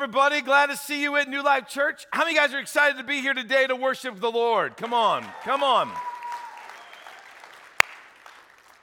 Everybody. Glad to see you at New Life Church. How many guys are excited to be here today to worship the Lord? Come on, come on.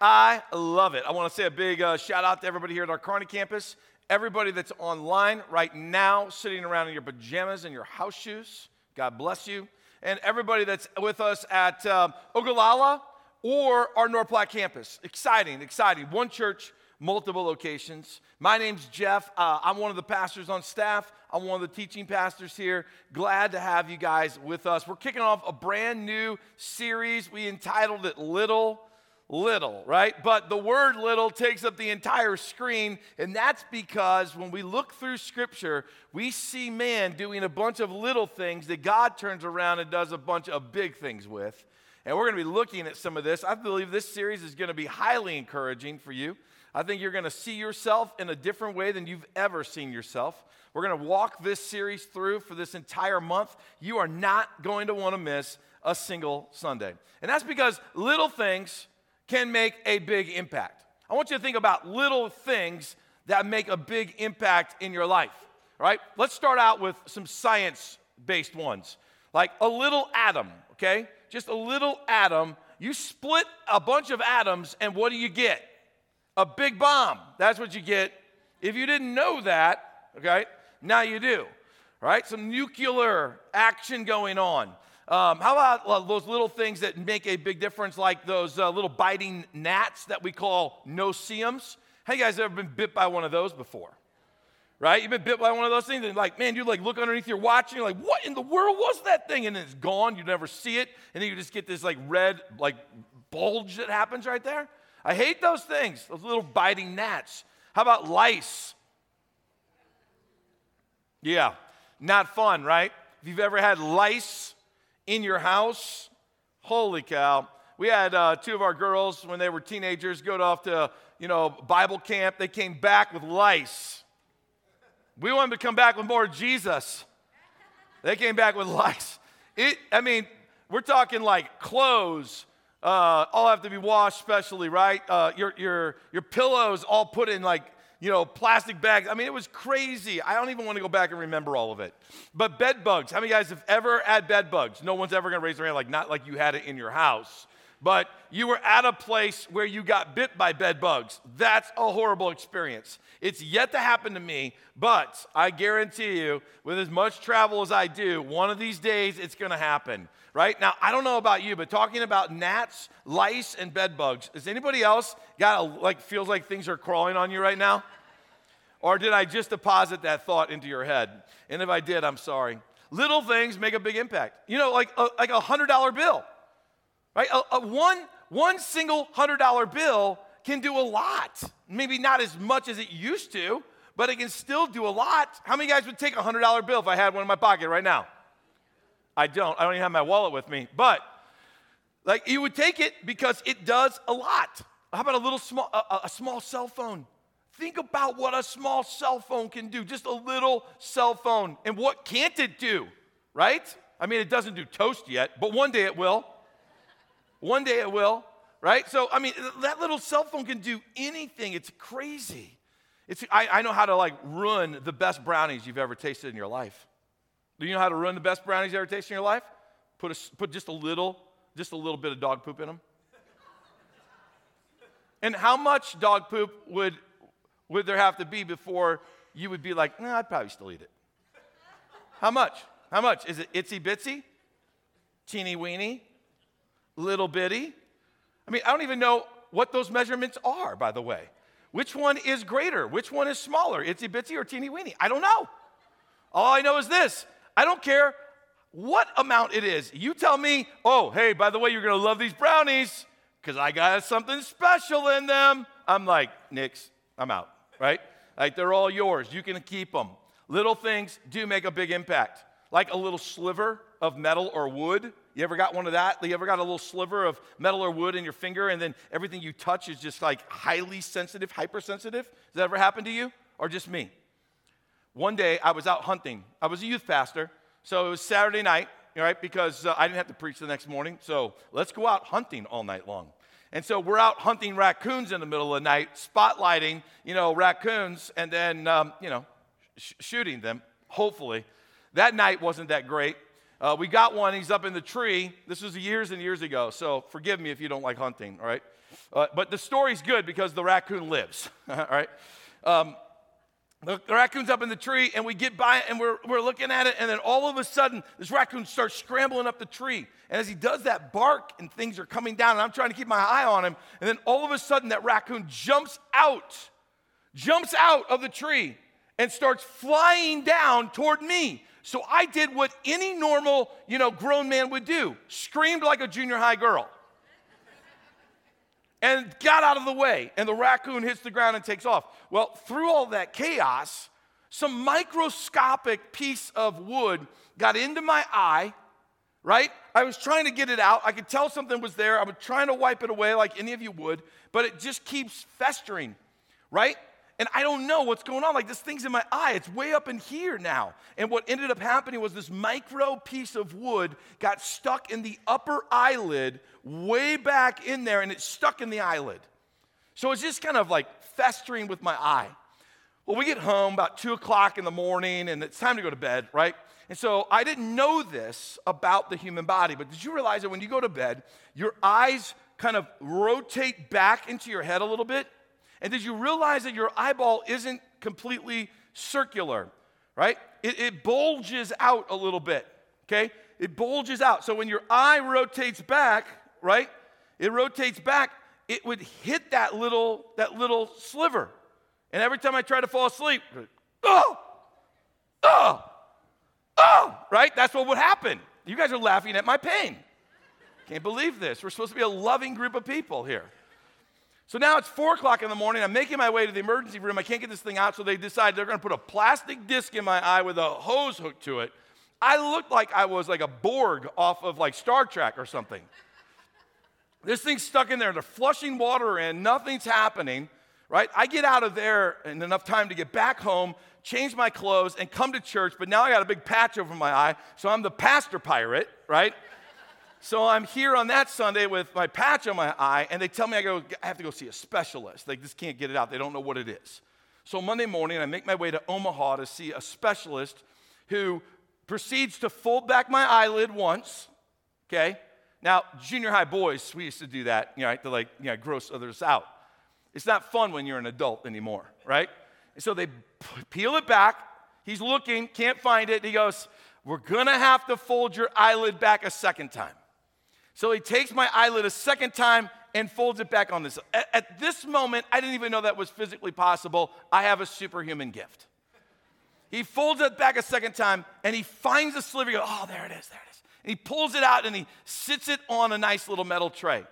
I love it. I want to say a big uh, shout out to everybody here at our Kearney campus, everybody that's online right now, sitting around in your pajamas and your house shoes. God bless you. And everybody that's with us at uh, Ogallala or our North Platte campus. Exciting, exciting. One church multiple locations. My name's Jeff. Uh, I'm one of the pastors on staff. I'm one of the teaching pastors here. Glad to have you guys with us. We're kicking off a brand new series. We entitled it Little, Little, right? But the word little takes up the entire screen, and that's because when we look through Scripture, we see man doing a bunch of little things that God turns around and does a bunch of big things with. And we're going to be looking at some of this. I believe this series is going to be highly encouraging for you. I think you're going to see yourself in a different way than you've ever seen yourself. We're going to walk this series through for this entire month. You are not going to want to miss a single Sunday. And that's because little things can make a big impact. I want you to think about little things that make a big impact in your life. right? Let's start out with some science based ones. Like a little atom, okay? Just a little atom. You split a bunch of atoms, and what do you get? A big bomb. That's what you get. If you didn't know that, okay, now you do, right? Some nuclear action going on. Um, how about uh, those little things that make a big difference, like those uh, little biting gnats that we call no-see-ums? How you guys ever been bit by one of those before? Right? You've been bit by one of those things, and like, man, you like look underneath your watch, and you're like, what in the world was that thing? And it's gone. You never see it, and then you just get this like red like bulge that happens right there. I hate those things, those little biting gnats. How about lice? Yeah, not fun, right? If you've ever had lice in your house, holy cow. We had uh, two of our girls when they were teenagers go off to, you know, Bible camp. They came back with lice. We want them to come back with more Jesus. They came back with lice. It, I mean, we're talking like clothes, uh, all have to be washed specially, right? Uh, your, your, your pillows all put in like, you know, plastic bags. I mean, it was crazy. I don't even want to go back and remember all of it. But bed bugs. How many guys have ever had bed bugs? No one's ever going to raise their hand, like, not like you had it in your house but you were at a place where you got bit by bed bugs. That's a horrible experience. It's yet to happen to me, but I guarantee you, with as much travel as I do, one of these days it's gonna happen, right? Now, I don't know about you, but talking about gnats, lice, and bed bugs, is anybody else got a, like, feels like things are crawling on you right now? Or did I just deposit that thought into your head? And if I did, I'm sorry. Little things make a big impact. You know, like a, like a $100 bill Right? A, a one, one single $100 bill can do a lot. Maybe not as much as it used to, but it can still do a lot. How many guys would take a $100 bill if I had one in my pocket right now? I don't. I don't even have my wallet with me. But like you would take it because it does a lot. How about a little small a, a small cell phone? Think about what a small cell phone can do. Just a little cell phone. And what can't it do? Right? I mean, it doesn't do toast yet, but one day it will. One day it will, right? So, I mean, that little cell phone can do anything. It's crazy. It's, I, I know how to like ruin the best brownies you've ever tasted in your life. Do you know how to ruin the best brownies you ever tasted in your life? Put, a, put just a little, just a little bit of dog poop in them. And how much dog poop would, would there have to be before you would be like, nah, I'd probably still eat it? How much? How much? Is it itsy bitsy? Teeny weeny? little bitty. I mean, I don't even know what those measurements are, by the way. Which one is greater? Which one is smaller? Itsy bitsy or teeny weeny? I don't know. All I know is this I don't care what amount it is. You tell me, oh, hey, by the way, you're gonna love these brownies because I got something special in them. I'm like, Nix, I'm out, right? Like they're all yours. You can keep them. Little things do make a big impact, like a little sliver of metal or wood you ever got one of that? You ever got a little sliver of metal or wood in your finger and then everything you touch is just like highly sensitive, hypersensitive? Does that ever happen to you or just me? One day I was out hunting. I was a youth pastor, so it was Saturday night, right? Because uh, I didn't have to preach the next morning. So let's go out hunting all night long. And so we're out hunting raccoons in the middle of the night, spotlighting, you know, raccoons, and then, um, you know, sh- shooting them, hopefully. That night wasn't that great. Uh, we got one, he's up in the tree. This was years and years ago, so forgive me if you don't like hunting, all right? Uh, but the story's good because the raccoon lives, all right? Um, the, raccoon's up in the tree, and we get by it, and we're, we're looking at it, and then all of a sudden, this raccoon starts scrambling up the tree. And as he does that, bark and things are coming down, and I'm trying to keep my eye on him. And then all of a sudden, that raccoon jumps out, jumps out of the tree, and starts flying down toward me. So I did what any normal, you know, grown man would do screamed like a junior high girl and got out of the way. And the raccoon hits the ground and takes off. Well, through all that chaos, some microscopic piece of wood got into my eye, right? I was trying to get it out. I could tell something was there. I was trying to wipe it away like any of you would, but it just keeps festering, right? And I don't know what's going on. Like this thing's in my eye, it's way up in here now. And what ended up happening was this micro piece of wood got stuck in the upper eyelid, way back in there, and it stuck in the eyelid. So it's just kind of like festering with my eye. Well, we get home about two o'clock in the morning, and it's time to go to bed, right? And so I didn't know this about the human body, but did you realize that when you go to bed, your eyes kind of rotate back into your head a little bit? And did you realize that your eyeball isn't completely circular, right? It, it bulges out a little bit, okay? It bulges out. So when your eye rotates back, right? It rotates back, it would hit that little, that little sliver. And every time I try to fall asleep, oh, oh, oh, right? That's what would happen. You guys are laughing at my pain. Can't believe this. We're supposed to be a loving group of people here. So now it's four o'clock in the morning. I'm making my way to the emergency room. I can't get this thing out, so they decide they're going to put a plastic disc in my eye with a hose hooked to it. I looked like I was like a Borg off of like Star Trek or something. this thing's stuck in there. They're flushing water in. Nothing's happening, right? I get out of there in enough time to get back home, change my clothes, and come to church. But now I got a big patch over my eye, so I'm the pastor pirate, right? So I'm here on that Sunday with my patch on my eye, and they tell me I, go, I have to go see a specialist. They just can't get it out, they don't know what it is. So Monday morning, I make my way to Omaha to see a specialist who proceeds to fold back my eyelid once, okay? Now, junior high boys, we used to do that, you know, to like, you know, gross others out. It's not fun when you're an adult anymore, right? And so they peel it back. He's looking, can't find it. He goes, We're gonna have to fold your eyelid back a second time. So he takes my eyelid a second time and folds it back on this. At, at, this moment, I didn't even know that was physically possible. I have a superhuman gift. He folds it back a second time and he finds a sliver. He goes, Oh, there it is, there it is. And he pulls it out and he sits it on a nice little metal tray.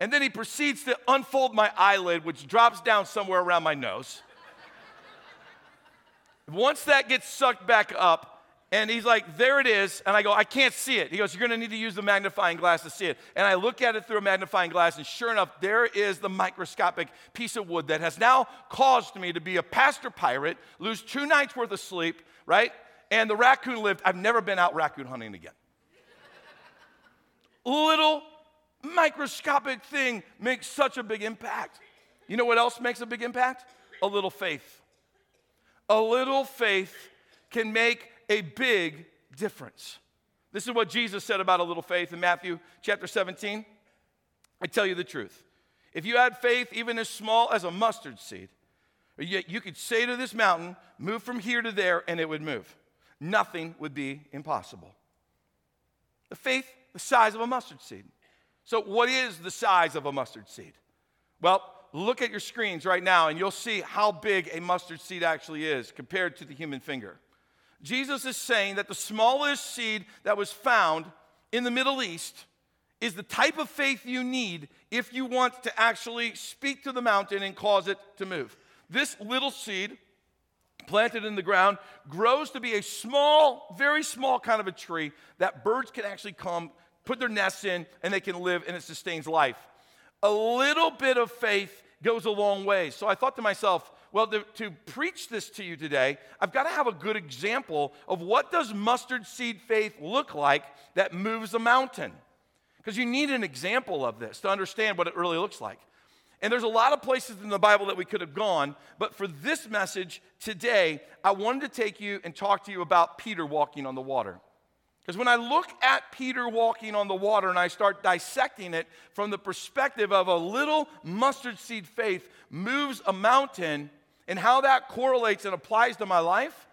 And then he proceeds to unfold my eyelid, which drops down somewhere around my nose. Once that gets sucked back up, and he's like, there it is. And I go, I can't see it. He goes, You're going to need to use the magnifying glass to see it. And I look at it through a magnifying glass, and sure enough, there is the microscopic piece of wood that has now caused me to be a pastor pirate, lose two nights worth of sleep, right? And the raccoon lived. I've never been out raccoon hunting again. Little microscopic thing makes such a big impact. You know what else makes a big impact? A little faith. A little faith can make a big difference. This is what Jesus said about a little faith in Matthew chapter 17. I tell you the truth. If you had faith even as small as a mustard seed, you could say to this mountain, move from here to there, and it would move. Nothing would be impossible. The faith, the size of a mustard seed. So, what is the size of a mustard seed? Well, look at your screens right now, and you'll see how big a mustard seed actually is compared to the human finger. Jesus is saying that the smallest seed that was found in the Middle East is the type of faith you need if you want to actually speak to the mountain and cause it to move. This little seed planted in the ground grows to be a small, very small kind of a tree that birds can actually come, put their nests in, and they can live and it sustains life. A little bit of faith goes a long way. So I thought to myself, well, to, to, preach this to you today, I've got to have a good example of what does mustard seed faith look like that moves a mountain. Because you need an example of this to understand what it really looks like. And there's a lot of places in the Bible that we could have gone, but for this message today, I wanted to take you and talk to you about Peter walking on the water. Because when I look at Peter walking on the water and I start dissecting it from the perspective of a little mustard seed faith moves a mountain and how that correlates and applies to my life,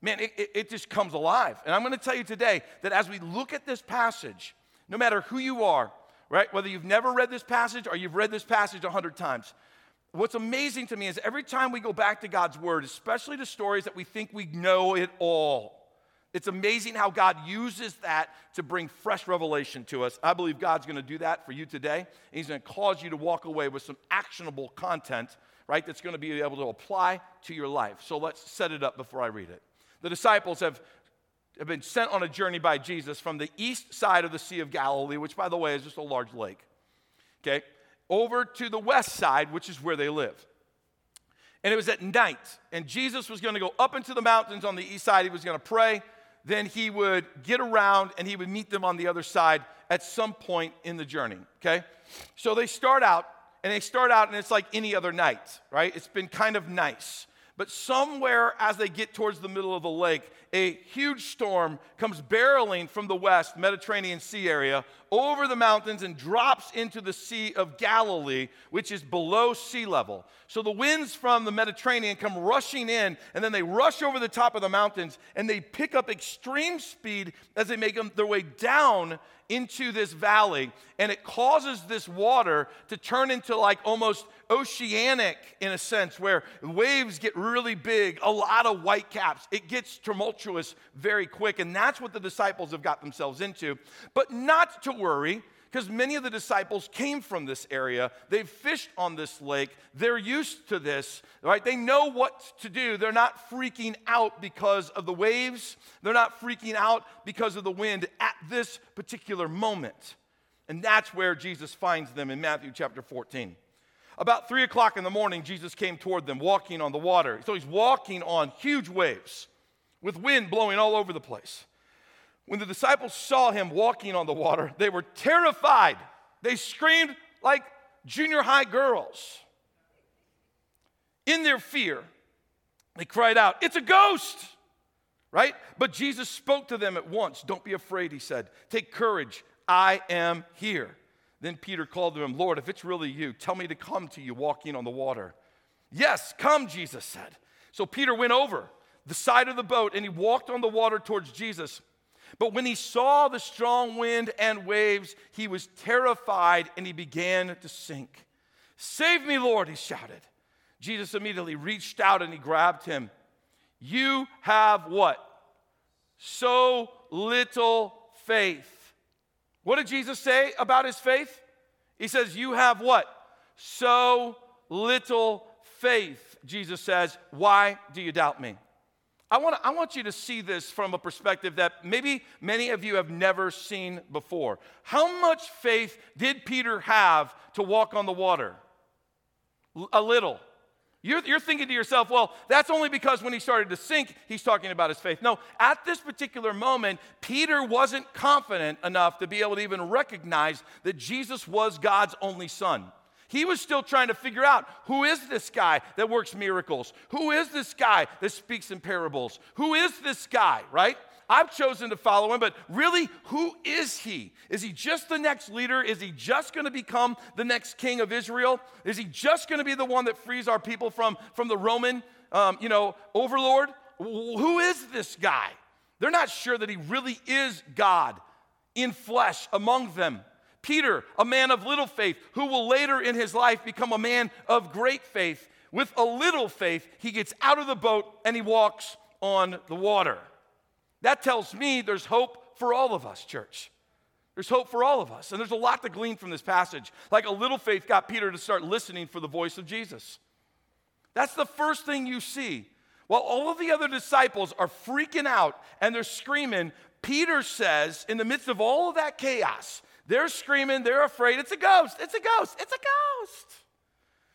man, it, it, it just comes alive. And I'm going to tell you today that as we look at this passage, no matter who you are, right? Whether you've never read this passage or you've read this passage a hundred times. What's amazing to me is every time we go back to God's word, especially to stories that we think we know it all, it's amazing how God uses that to bring fresh revelation to us. I believe God's going to do that for you today. He's going to cause you to walk away with some actionable content, right, that's going to be able to apply to your life. So let's set it up before I read it. The disciples have have been sent on a journey by Jesus from the east side of the Sea of Galilee, which, by the way, is just a large lake, okay, over to the west side, which is where they live. And it was at night, and Jesus was going to go up into the mountains on the east side. He was going to pray. Then he would get around and he would meet them on the other side at some point in the journey, okay? So they start out, and they start out, and it's like any other night, right? It's been kind of nice. But somewhere as they get towards the middle of the lake, a huge storm comes barreling from the west, Mediterranean Sea area, over the mountains and drops into the Sea of Galilee, which is below sea level. So the winds from the Mediterranean come rushing in, and then they rush over the top of the mountains, and they pick up extreme speed as they make their way down into this valley, and it causes this water to turn into like almost oceanic in a sense, where waves get really big, a lot of white caps. It gets tumultuous very quick, and that's what the disciples have got themselves into. But not to worry because many of the disciples came from this area. They've fished on this lake. They're used to this, right? They know what to do. They're not freaking out because of the waves, they're not freaking out because of the wind at this particular moment. And that's where Jesus finds them in Matthew chapter 14. About three o'clock in the morning, Jesus came toward them walking on the water. So he's walking on huge waves with wind blowing all over the place. When the disciples saw him walking on the water, they were terrified. They screamed like junior high girls. In their fear, they cried out, It's a ghost! Right? But Jesus spoke to them at once. Don't be afraid, he said. Take courage. I am here. Then Peter called to him, Lord, if it's really you, tell me to come to you walking on the water. Yes, come, Jesus said. So Peter went over the side of the boat and he walked on the water towards Jesus. But when he saw the strong wind and waves, he was terrified and he began to sink. Save me, Lord, he shouted. Jesus immediately reached out and he grabbed him. You have what? So little faith. What did Jesus say about his faith? He says, You have what? So little faith. Jesus says, Why do you doubt me? I want, I want you to see this from a perspective that maybe many of you have never seen before. How much faith did Peter have to walk on the water? A little. You're, you're, thinking to yourself, well, that's only because when he started to sink, he's talking about his faith. No, at this particular moment, Peter wasn't confident enough to be able to even recognize that Jesus was God's only son. He was still trying to figure out who is this guy that works miracles? Who is this guy that speaks in parables? Who is this guy, right? I've chosen to follow him, but really, who is he? Is he just the next leader? Is he just going to become the next king of Israel? Is he just going to be the one that frees our people from, from the Roman, um, you know, overlord? Who is this guy? They're not sure that he really is God in flesh among them. Peter, a man of little faith, who will later in his life become a man of great faith. With a little faith, he gets out of the boat and he walks on the water. That tells me there's hope for all of us, church. There's hope for all of us. And there's a lot to glean from this passage. Like a little faith got Peter to start listening for the voice of Jesus. That's the first thing you see. While all of the other disciples are freaking out and they're screaming, Peter says, in the midst of all of that chaos, they're screaming, they're afraid. It's a ghost, it's a ghost, it's a ghost.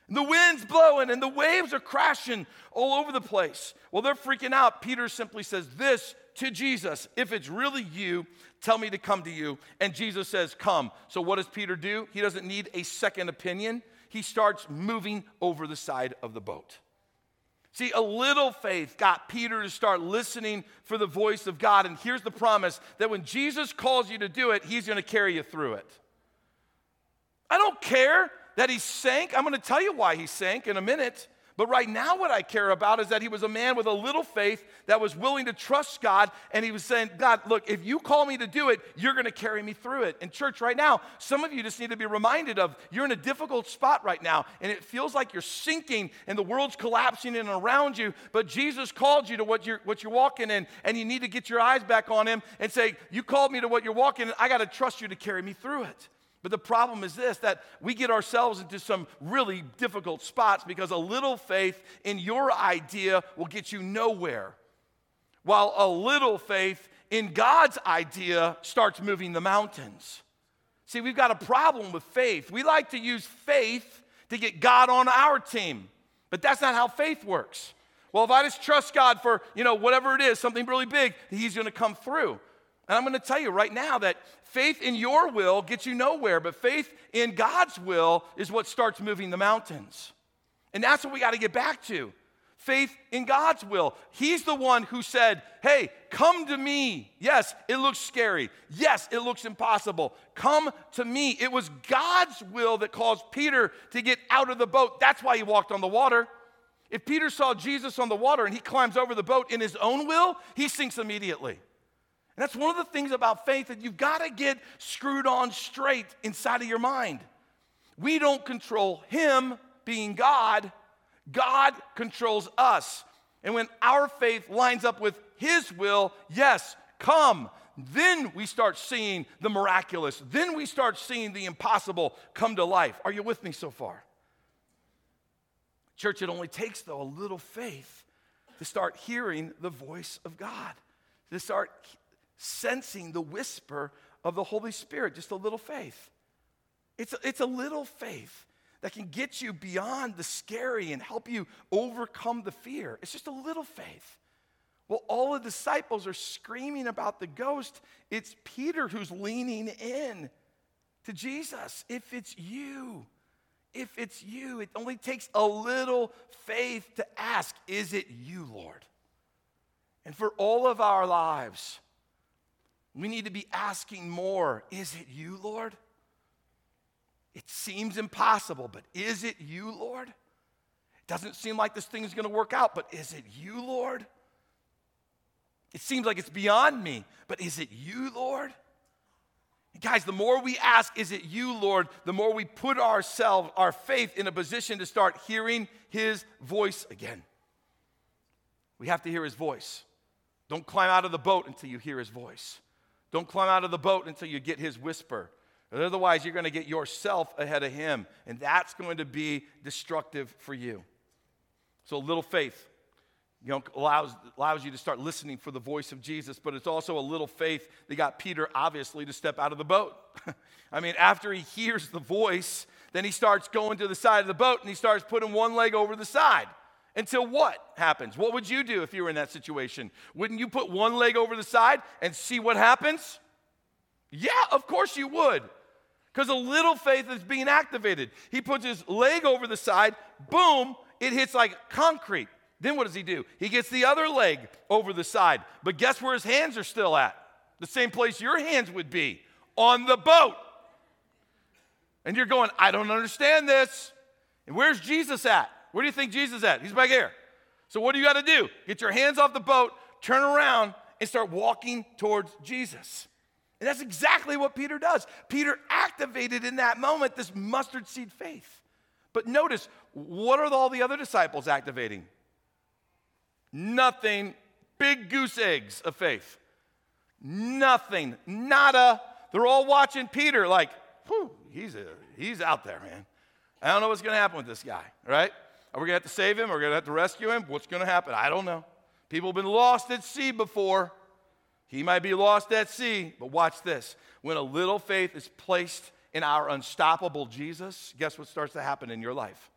And the wind's blowing and the waves are crashing all over the place. Well, they're freaking out. Peter simply says this to Jesus If it's really you, tell me to come to you. And Jesus says, Come. So what does Peter do? He doesn't need a second opinion. he starts moving over the side of the boat. See, a little faith got Peter to start listening for the voice of God. And here's the promise that when Jesus calls you to do it, he's going to carry you through it. I don't care that he sank. I'm going to tell you why he sank in a minute. But right now, what I care about is that he was a man with a little faith that was willing to trust God. And he was saying, God, look, if you call me to do it, you're going to carry me through it. In church, right now, some of you just need to be reminded of you're in a difficult spot right now. And it feels like you're sinking and the world's collapsing in around you. But Jesus called you to what you're, what you're walking in. And you need to get your eyes back on him and say, You called me to what you're walking in. I got to trust you to carry me through it. But the problem is this that we get ourselves into some really difficult spots because a little faith in your idea will get you nowhere, while a little faith in God's idea starts moving the mountains. See, we've got a problem with faith. We like to use faith to get God on our team, but that's not how faith works. Well, if I just trust God for, you know, whatever it is, something really big, he's going to come through. And I'm going to tell you right now that faith in your will gets you nowhere, but faith in God's will is what starts moving the mountains. And that's what we got to get back to. Faith in God's will. He's the one who said, Hey, come to me. Yes, it looks scary. Yes, it looks impossible. Come to me. It was God's will that caused Peter to get out of the boat. That's why he walked on the water. If Peter saw Jesus on the water and he climbs over the boat in his own will, he sinks immediately. And that's one of the things about faith that you've got to get screwed on straight inside of your mind. We don't control Him being God, God controls us. And when our faith lines up with His will, yes, come. Then we start seeing the miraculous. Then we start seeing the impossible come to life. Are you with me so far? Church, it only takes, though, a little faith to start hearing the voice of God, to start sensing the whisper of the Holy Spirit, just a little faith. It's a, it's a little faith that can get you beyond the scary and help you overcome the fear. It's just a little faith. Well, all the disciples are screaming about the ghost. It's Peter who's leaning in to Jesus. If it's you, if it's you, it only takes a little faith to ask, Is it you, Lord? And for all of our lives, we need to be asking more Is it you, Lord? It seems impossible, but is it you, Lord? It doesn't seem like this thing is going to work out, but is it you, Lord? It seems like it's beyond me, but is it you, Lord? Guys, the more we ask, is it you, Lord, the more we put ourselves, our faith in a position to start hearing his voice again. We have to hear his voice. Don't climb out of the boat until you hear his voice. Don't climb out of the boat until you get his whisper. Otherwise, you're going to get yourself ahead of him, and that's going to be destructive for you. So, a little faith you know, allows, allows you to start listening for the voice of Jesus, but it's also a little faith that got Peter, obviously, to step out of the boat. I mean, after he hears the voice, then he starts going to the side of the boat and he starts putting one leg over the side. Until what happens? What would you do if you were in that situation? Wouldn't you put one leg over the side and see what happens? Yeah, of course you would. Because a little faith is being activated. He puts his leg over the side, boom, it hits like concrete. Then what does he do? He gets the other leg over the side. But guess where his hands are still at? The same place your hands would be on the boat. And you're going, I don't understand this. And where's Jesus at? Where do you think Jesus is at? He's back here. So what do you got to do? Get your hands off the boat, turn around, and start walking towards Jesus. And that's exactly what Peter does. Peter activated in that moment this mustard seed faith. But notice, what are all the other disciples activating? Nothing. Big goose eggs of faith. Nothing. Nada. They're all watching Peter like, whew, he's, a, he's out there, man. I don't know what's going to happen with this guy, right? Are we going to have to save him? Are we going to have to rescue him? What's going to happen? I don't know. People have been lost at sea before. He might be lost at sea, but watch this. When a little faith is placed in our unstoppable Jesus, guess what starts to happen in your life?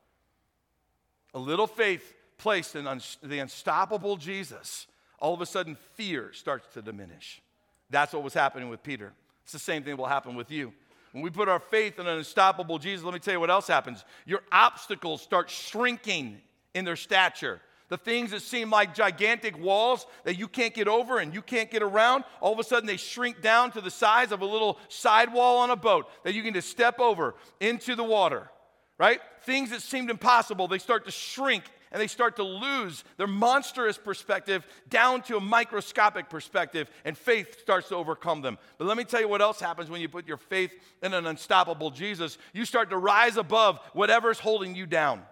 A little faith placed in un- the unstoppable Jesus, all of a sudden fear starts to diminish. That's what was happening with Peter. It's the same thing will happen with you. When we put our faith in an unstoppable Jesus, let me tell you what else happens. Your obstacles start shrinking in their stature. The things that seem like gigantic walls that you can't get over and you can't get around, all of a sudden they shrink down to the size of a little sidewall on a boat that you can just step over into the water, right? Things that seemed impossible, they start to shrink and they start to lose their monstrous perspective down to a microscopic perspective, and faith starts to overcome them. But let me tell you what else happens when you put your faith in an unstoppable Jesus. You start to rise above whatever's holding you down,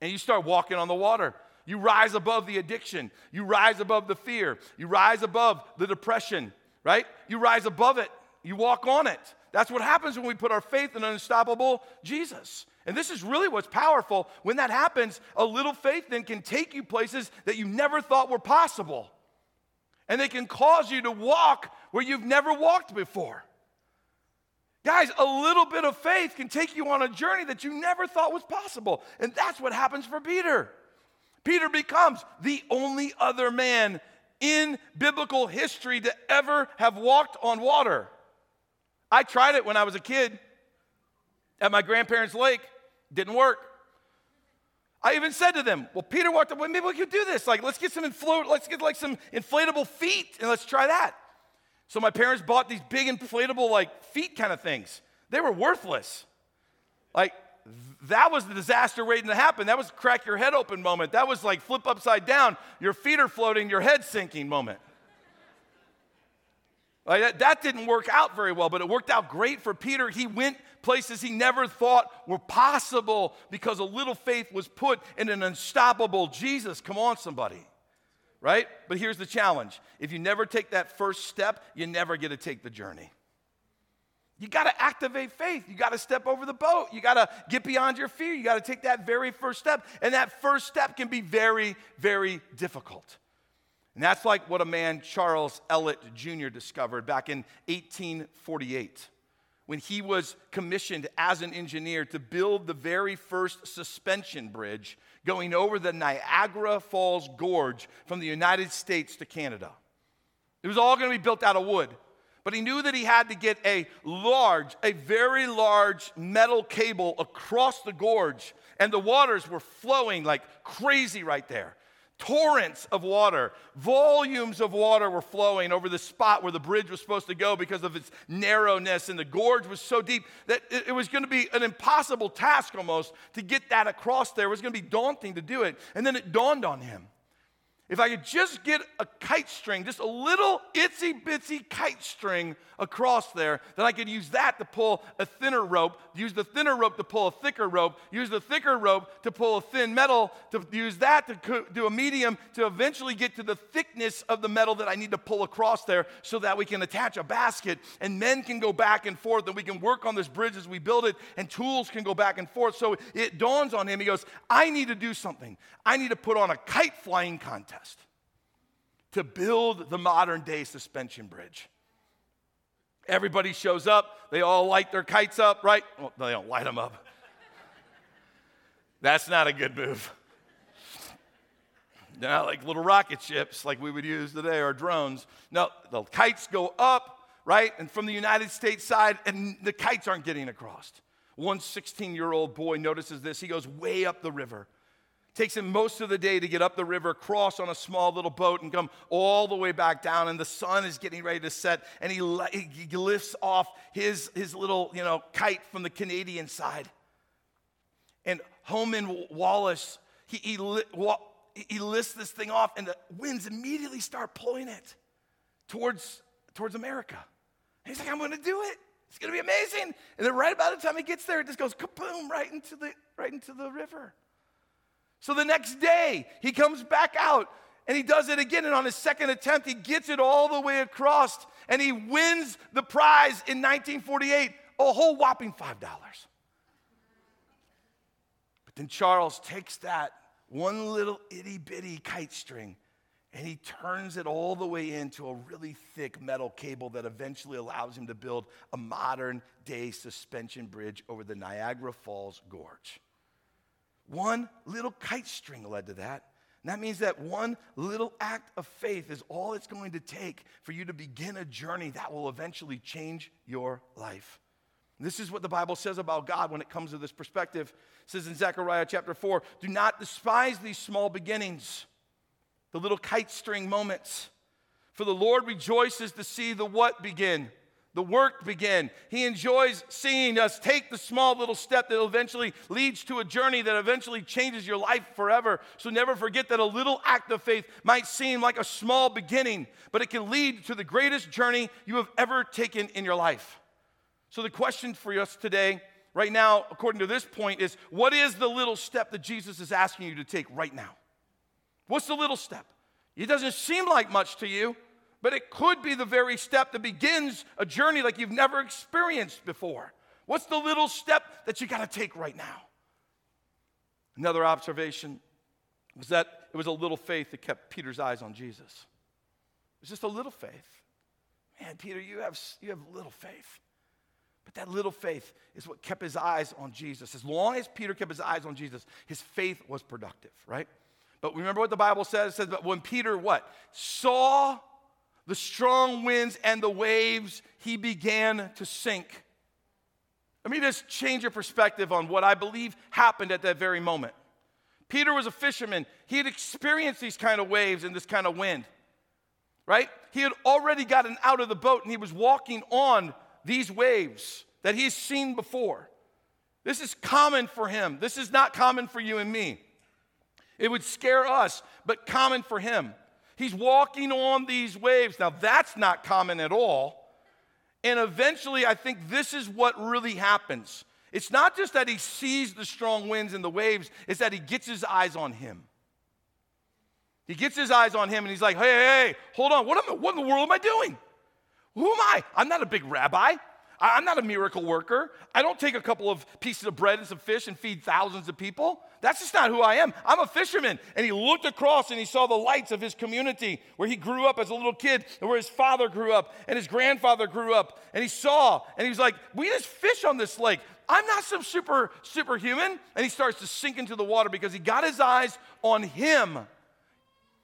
and you start walking on the water. You rise above the addiction. You rise above the fear. You rise above the depression, right? You rise above it. You walk on it. That's what happens when we put our faith in an unstoppable Jesus. And this is really what's powerful. When that happens, a little faith then can take you places that you never thought were possible. And they can cause you to walk where you've never walked before. Guys, a little bit of faith can take you on a journey that you never thought was possible. And that's what happens for Peter. Peter becomes the only other man in biblical history to ever have walked on water. I tried it when I was a kid at my grandparents' lake. Didn't work. I even said to them, "Well, Peter walked up. Well, maybe we could do this. Like, let's get some infl- let's get like some inflatable feet, and let's try that." So my parents bought these big inflatable like feet kind of things. They were worthless. Like that was the disaster waiting to happen. That was crack your head open moment. That was like flip upside down, your feet are floating, your head sinking moment. Like that, that didn't work out very well, but it worked out great for Peter. He went places he never thought were possible because a little faith was put in an unstoppable Jesus. Come on, somebody. Right? But here's the challenge if you never take that first step, you never get to take the journey. You got to activate faith. You got to step over the boat. You got to get beyond your fear. You got to take that very first step. And that first step can be very, very difficult. And that's like what a man, Charles Ellet Jr., discovered back in 1848 when he was commissioned as an engineer to build the very first suspension bridge going over the Niagara Falls Gorge from the United States to Canada. It was all going to be built out of wood. But he knew that he had to get a large, a very large metal cable across the gorge. And the waters were flowing like crazy right there. Torrents of water, volumes of water were flowing over the spot where the bridge was supposed to go because of its narrowness, and the gorge was so deep that it was going to be an impossible task almost to get that across there. It was going to be daunting to do it. And then it dawned on him if I could just get a kite string, just a little itsy bitsy kite string across there, then I could use that to pull a thinner rope, use the thinner rope to pull a thicker rope, use the thicker rope to pull a thin metal, to use that to do a medium to eventually get to the thickness of the metal that I need to pull across there so that we can attach a basket and men can go back and forth and we can work on this bridge as we build it and tools can go back and forth. So it dawns on him. He goes, I need to do something. I need to put on a kite flying contest to build the modern day suspension bridge. Everybody shows up, they all light their kites up, right? Well, they don't light them up. That's not a good move. They're not like little rocket ships like we would use today or drones. No, the kites go up, right? And from the United States side, and the kites aren't getting across. One 16 year old boy notices this. He goes way up the river Takes him most of the day to get up the river, cross on a small little boat, and come all the way back down. And the sun is getting ready to set, and he, he lifts off his, his little you know, kite from the Canadian side. And Homan Wallace, he, he, he lifts this thing off, and the winds immediately start pulling it towards, towards America. And he's like, I'm going to do it. It's going to be amazing. And then right about the time he gets there, it just goes kaboom right into the, right into the river. So the next day, he comes back out and he does it again. And on his second attempt, he gets it all the way across and he wins the prize in 1948, a whole whopping $5. But then Charles takes that one little itty bitty kite string and he turns it all the way into a really thick metal cable that eventually allows him to build a modern day suspension bridge over the Niagara Falls Gorge. One little kite string led to that. And that means that one little act of faith is all it's going to take for you to begin a journey that will eventually change your life. This is what the Bible says about God when it comes to this perspective. It says in Zechariah chapter 4 Do not despise these small beginnings, the little kite string moments. For the Lord rejoices to see the what begin, the work begin. He enjoys seeing us take the small little step that eventually leads to a journey that eventually changes your life forever. So never forget that a little act of faith might seem like a small beginning, but it can lead to the greatest journey you have ever taken in your life. So, the question for us today, right now, according to this point, is what is the little step that Jesus is asking you to take right now? What's the little step? It doesn't seem like much to you, but it could be the very step that begins a journey like you've never experienced before. What's the little step that you got to take right now? Another observation was that it was a little faith that kept Peter's eyes on Jesus. It was just a little faith. Man, Peter, you have, you have little faith. But that little faith is what kept his eyes on Jesus. As long as Peter kept his eyes on Jesus, his faith was productive, right? But remember what the Bible says? It says, but when Peter what? Saw the strong winds and the waves, he began to sink. Let me just change your perspective on what I believe happened at that very moment. Peter was a fisherman. He had experienced these kind of waves and this kind of wind, right? He had already gotten out of the boat and he was walking on these waves that he's seen before. This is common for him. This is not common for you and me. It would scare us, but common for him. He's walking on these waves. Now, that's not common at all. And eventually, I think this is what really happens. It's not just that he sees the strong winds and the waves, it's that he gets his eyes on him. He gets his eyes on him and he's like, hey, hey, hey hold on, what, am, what in the world am I doing? Who am I? I'm not a big rabbi. I'm not a miracle worker. I don't take a couple of pieces of bread and some fish and feed thousands of people. That's just not who I am. I'm a fisherman. And he looked across and he saw the lights of his community where he grew up as a little kid and where his father grew up and his grandfather grew up. And he saw and he was like, We just fish on this lake. I'm not some super superhuman. And he starts to sink into the water because he got his eyes on him.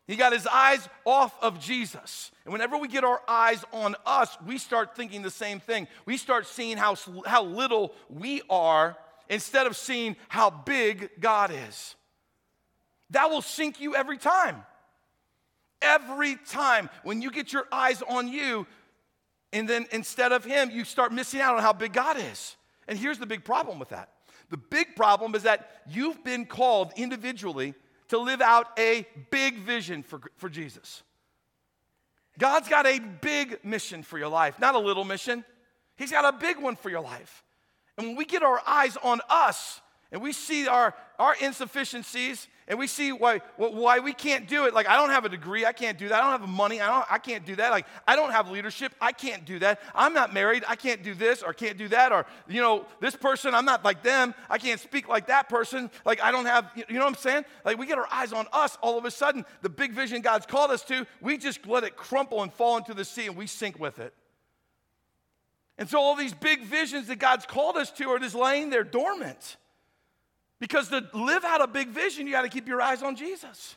He got his eyes off of Jesus. And whenever we get our eyes on us, we start thinking the same thing. We start seeing how, how little we are instead of seeing how big God is. That will sink you every time. Every time when you get your eyes on you, and then instead of Him, you start missing out on how big God is. And here's the big problem with that the big problem is that you've been called individually to live out a big vision for, for Jesus. God's got a big mission for your life, not a little mission. He's got a big one for your life. And when we get our eyes on us and we see our, our insufficiencies and we see why, why we can't do it. Like, I don't have a degree, I can't do that. I don't have the money, I, don't, I can't do that. Like, I don't have leadership, I can't do that. I'm not married, I can't do this or can't do that. Or, you know, this person, I'm not like them, I can't speak like that person. Like, I don't have, you know what I'm saying? Like, we get our eyes on us, all of a sudden, the big vision God's called us to, we just let it crumple and fall into the sea and we sink with it. And so, all these big visions that God's called us to are just laying there dormant. Because to live out a big vision, you got to keep your eyes on Jesus.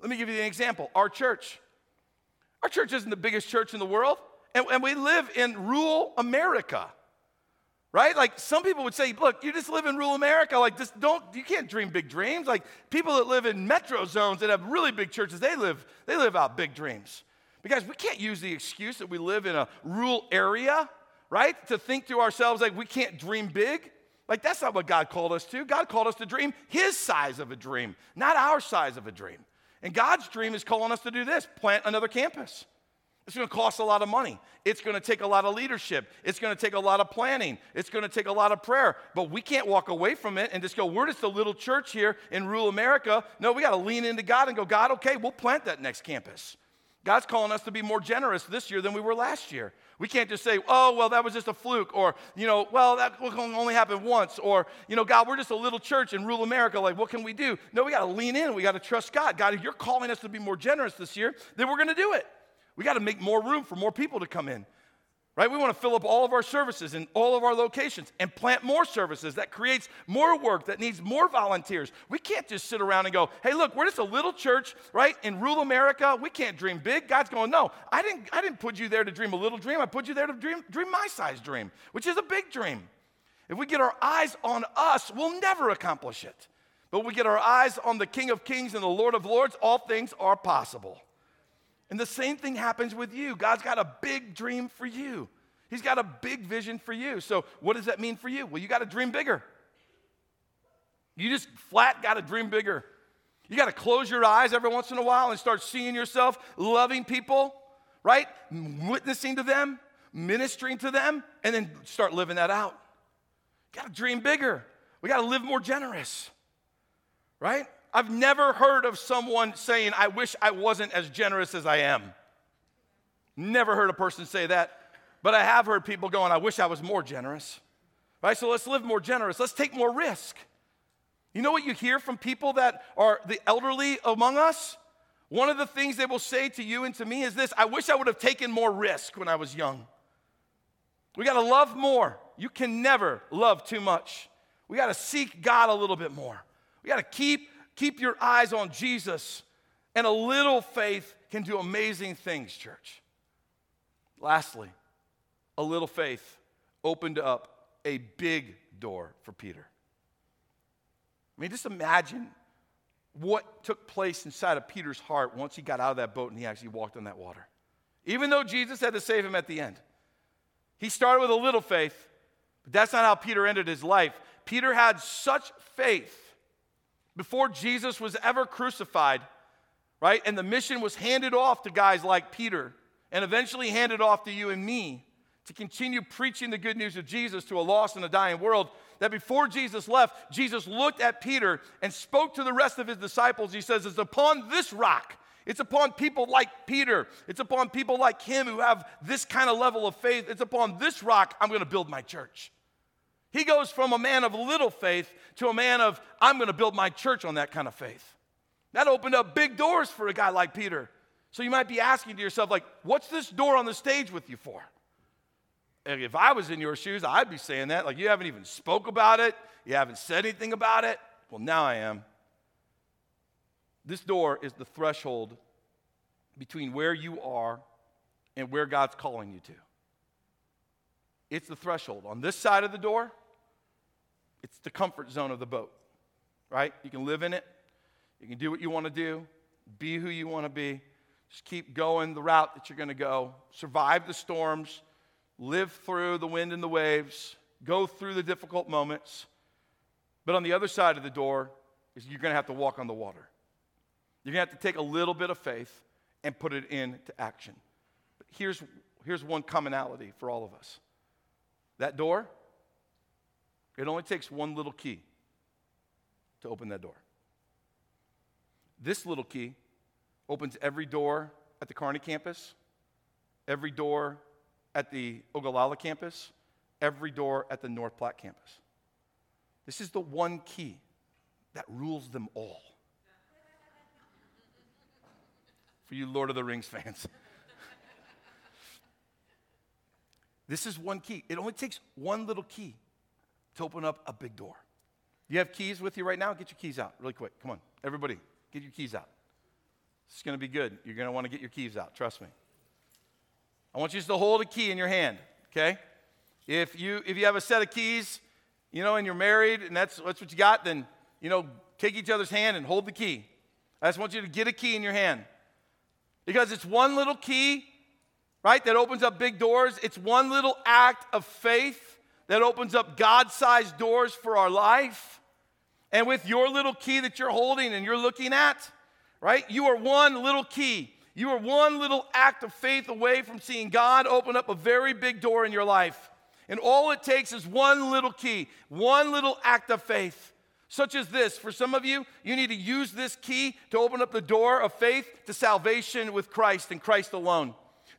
Let me give you an example. Our church. Our church isn't the biggest church in the world, and, and we live in rural America. Right? Like some people would say, look, you just live in rural America. Like just don't you can't dream big dreams. Like people that live in metro zones that have really big churches, they live, they live out big dreams. Because we can't use the excuse that we live in a rural area, right? To think to ourselves like we can't dream big. Like, that's not what God called us to. God called us to dream His size of a dream, not our size of a dream. And God's dream is calling us to do this plant another campus. It's going to cost a lot of money. It's going to take a lot of leadership. It's going to take a lot of planning. It's going to take a lot of prayer. But we can't walk away from it and just go, we're just a little church here in rural America. No, we got to lean into God and go, God, okay, we'll plant that next campus. God's calling us to be more generous this year than we were last year. We can't just say, oh, well, that was just a fluke, or, you know, well, that will only happen once, or, you know, God, we're just a little church in rural America. Like, what can we do? No, we got to lean in. We got to trust God. God, if you're calling us to be more generous this year, then we're going to do it. We got to make more room for more people to come in. Right? We want to fill up all of our services in all of our locations and plant more services that creates more work that needs more volunteers. We can't just sit around and go, "Hey, look, we're just a little church, right? In rural America, we can't dream big." God's going, "No, I didn't I didn't put you there to dream a little dream. I put you there to dream dream my size dream, which is a big dream." If we get our eyes on us, we'll never accomplish it. But we get our eyes on the King of Kings and the Lord of Lords, all things are possible. And the same thing happens with you. God's got a big dream for you. He's got a big vision for you. So, what does that mean for you? Well, you got to dream bigger. You just flat got to dream bigger. You got to close your eyes every once in a while and start seeing yourself loving people, right? Witnessing to them, ministering to them, and then start living that out. Got to dream bigger. We got to live more generous right? I've never heard of someone saying, I wish I wasn't as generous as I am. Never heard a person say that. But I have heard people going, I wish I was more generous. Right? So let's live more generous. Let's take more risk. You know what you hear from people that are the elderly among us? One of the things they will say to you and to me is this I wish I would have taken more risk when I was young. We got to love more. You can never love too much. We got to seek God a little bit more. We got to keep, keep your eyes on Jesus, and a little faith can do amazing things, church. Lastly, a little faith opened up a big door for Peter. I mean, just imagine what took place inside of Peter's heart once he got out of that boat and he actually walked on that water. Even though Jesus had to save him at the end, he started with a little faith, but that's not how Peter ended his life. Peter had such faith before Jesus was ever crucified, right? And the mission was handed off to guys like Peter and eventually handed off to you and me to continue preaching the good news of Jesus to a lost and a dying world. That before Jesus left, Jesus looked at Peter and spoke to the rest of his disciples. He says, It's upon this rock, it's upon people like Peter, it's upon people like him who have this kind of level of faith. It's upon this rock I'm going to build my church. He goes from a man of little faith to a man of, I'm going to build my church on that kind of faith. That opened up big doors for a guy like Peter. So you might be asking to yourself, like, what's this door on the stage with you for? And if I was in your shoes, I'd be saying that. Like, you haven't even spoke about it. You haven't said anything about it. Well, now I am. This door is the threshold between where you are and where God's calling you to. It's the threshold. On this side of the door, it's the comfort zone of the boat, right? You can live in it, you can do what you want to do, be who you want to be. Just keep going the route that you're going to go, survive the storms, live through the wind and the waves, go through the difficult moments. But on the other side of the door is you're going to have to walk on the water. You're going to have to take a little bit of faith and put it into action. But here's, here's one commonality for all of us that door, it only takes one little key to open that door. This little key opens every door at the Kearney campus, every door at the Ogallala campus, every door at the North Platte campus. This is the one key that rules them all. For you Lord of the Rings fans. this is one key. It only takes one little key to open up a big door. You have keys with you right now? Get your keys out really quick. Come on, everybody, get your keys out. It's going to be good. You're going to want to get your keys out, trust me. I want you just to hold a key in your hand, okay? If you if you have a set of keys, you know, and you're married and that's that's what you got, then you know, take each other's hand and hold the key. I just want you to get a key in your hand. Because it's one little key, right, that opens up big doors. It's one little act of faith that opens up God sized doors for our life. And with your little key that you're holding and you're looking at, right, you are one little key. You are one little act of faith away from seeing God open up a very big door in your life. And all it takes is one little key, one little act of faith, such as this. For some of you, you need to use this key to open up the door of faith to salvation with Christ and Christ alone.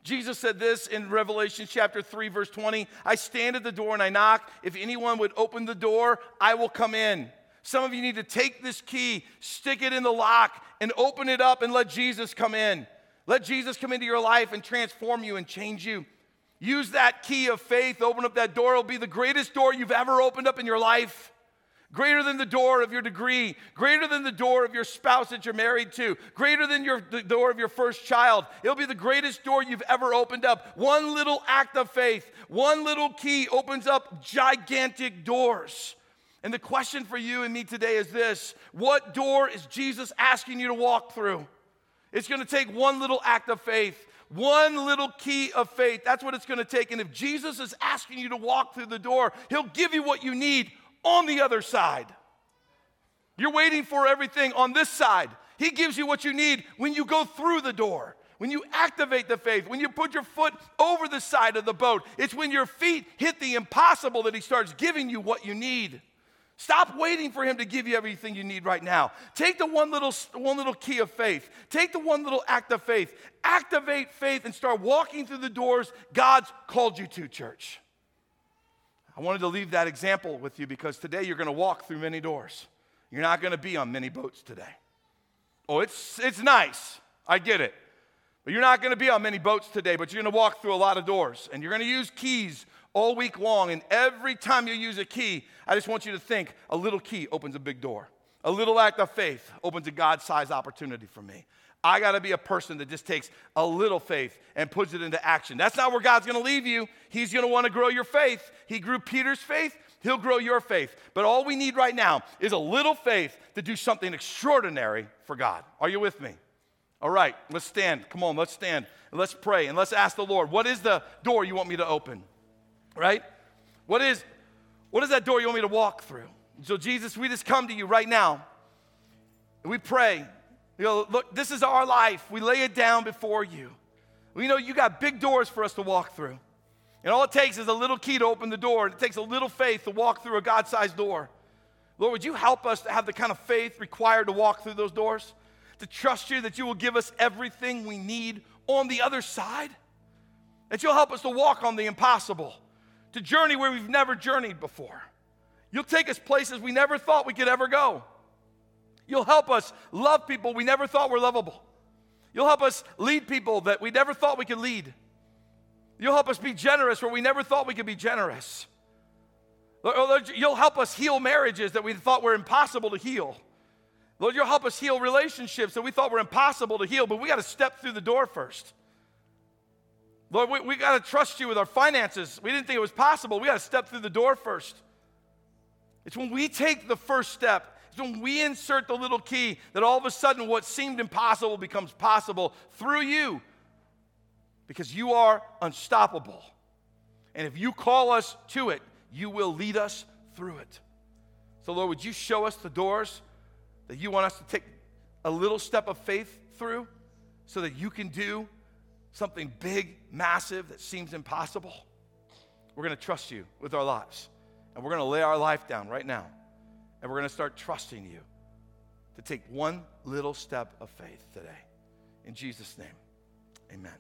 Jesus said this in Revelation chapter 3, verse 20 I stand at the door and I knock. If anyone would open the door, I will come in. Some of you need to take this key, stick it in the lock, and open it up and let Jesus come in. Let Jesus come into your life and transform you and change you. Use that key of faith, open up that door. It'll be the greatest door you've ever opened up in your life. Greater than the door of your degree, greater than the door of your spouse that you're married to, greater than your, the door of your first child. It'll be the greatest door you've ever opened up. One little act of faith, one little key opens up gigantic doors. And the question for you and me today is this What door is Jesus asking you to walk through? It's gonna take one little act of faith. One little key of faith. That's what it's going to take. And if Jesus is asking you to walk through the door, He'll give you what you need on the other side. You're waiting for everything on this side. He gives you what you need when you go through the door, when you activate the faith, when you put your foot over the side of the boat. It's when your feet hit the impossible that He starts giving you what you need. Stop waiting for him to give you everything you need right now. Take the one little, one little key of faith. Take the one little act of faith. Activate faith and start walking through the doors God's called you to, church. I wanted to leave that example with you because today you're going to walk through many doors. You're not going to be on many boats today. Oh, it's, it's nice. I get it. But you're not going to be on many boats today, but you're going to walk through a lot of doors. And you're going to use keys all week long. And every time you use a key, I just want you to think a little key opens a big door. A little act of faith opens a God sized opportunity for me. I got to be a person that just takes a little faith and puts it into action. That's not where God's going to leave you. He's going to want to grow your faith. He grew Peter's faith, He'll grow your faith. But all we need right now is a little faith to do something extraordinary for God. Are you with me? All right, let's stand. Come on, let's stand. And let's pray and let's ask the Lord, what is the door you want me to open? Right? What is what is that door you want me to walk through? So Jesus, we just come to you right now. And we pray you know, look, this is our life. We lay it down before you. We know you got big doors for us to walk through. And all it takes is a little key to open the door. It takes a little faith to walk through a God sized door. Lord, would you help us to have the kind of faith required to walk through those doors? To trust you that you will give us everything we need on the other side? That you'll help us to walk on the impossible, to journey where we've never journeyed before. You'll take us places we never thought we could ever go. You'll help us love people we never thought were lovable. You'll help us lead people that we never thought we could lead. You'll help us be generous where we never thought we could be generous. Lord, oh, you'll help us heal marriages that we thought were impossible to heal. Lord, you'll help us heal relationships that we thought were impossible to heal, but we got to step through the door first. Lord, we, we got to trust you with our finances. We didn't think it was possible. We got to step through the door first. It's when we take the first step it's when we insert the little key that all of a sudden what seemed impossible becomes possible through you because you are unstoppable. And if you call us to it, you will lead us through it. So, Lord, would you show us the doors that you want us to take a little step of faith through so that you can do something big, massive that seems impossible? We're going to trust you with our lives, and we're going to lay our life down right now. And we're going to start trusting you to take one little step of faith today. In Jesus' name, amen.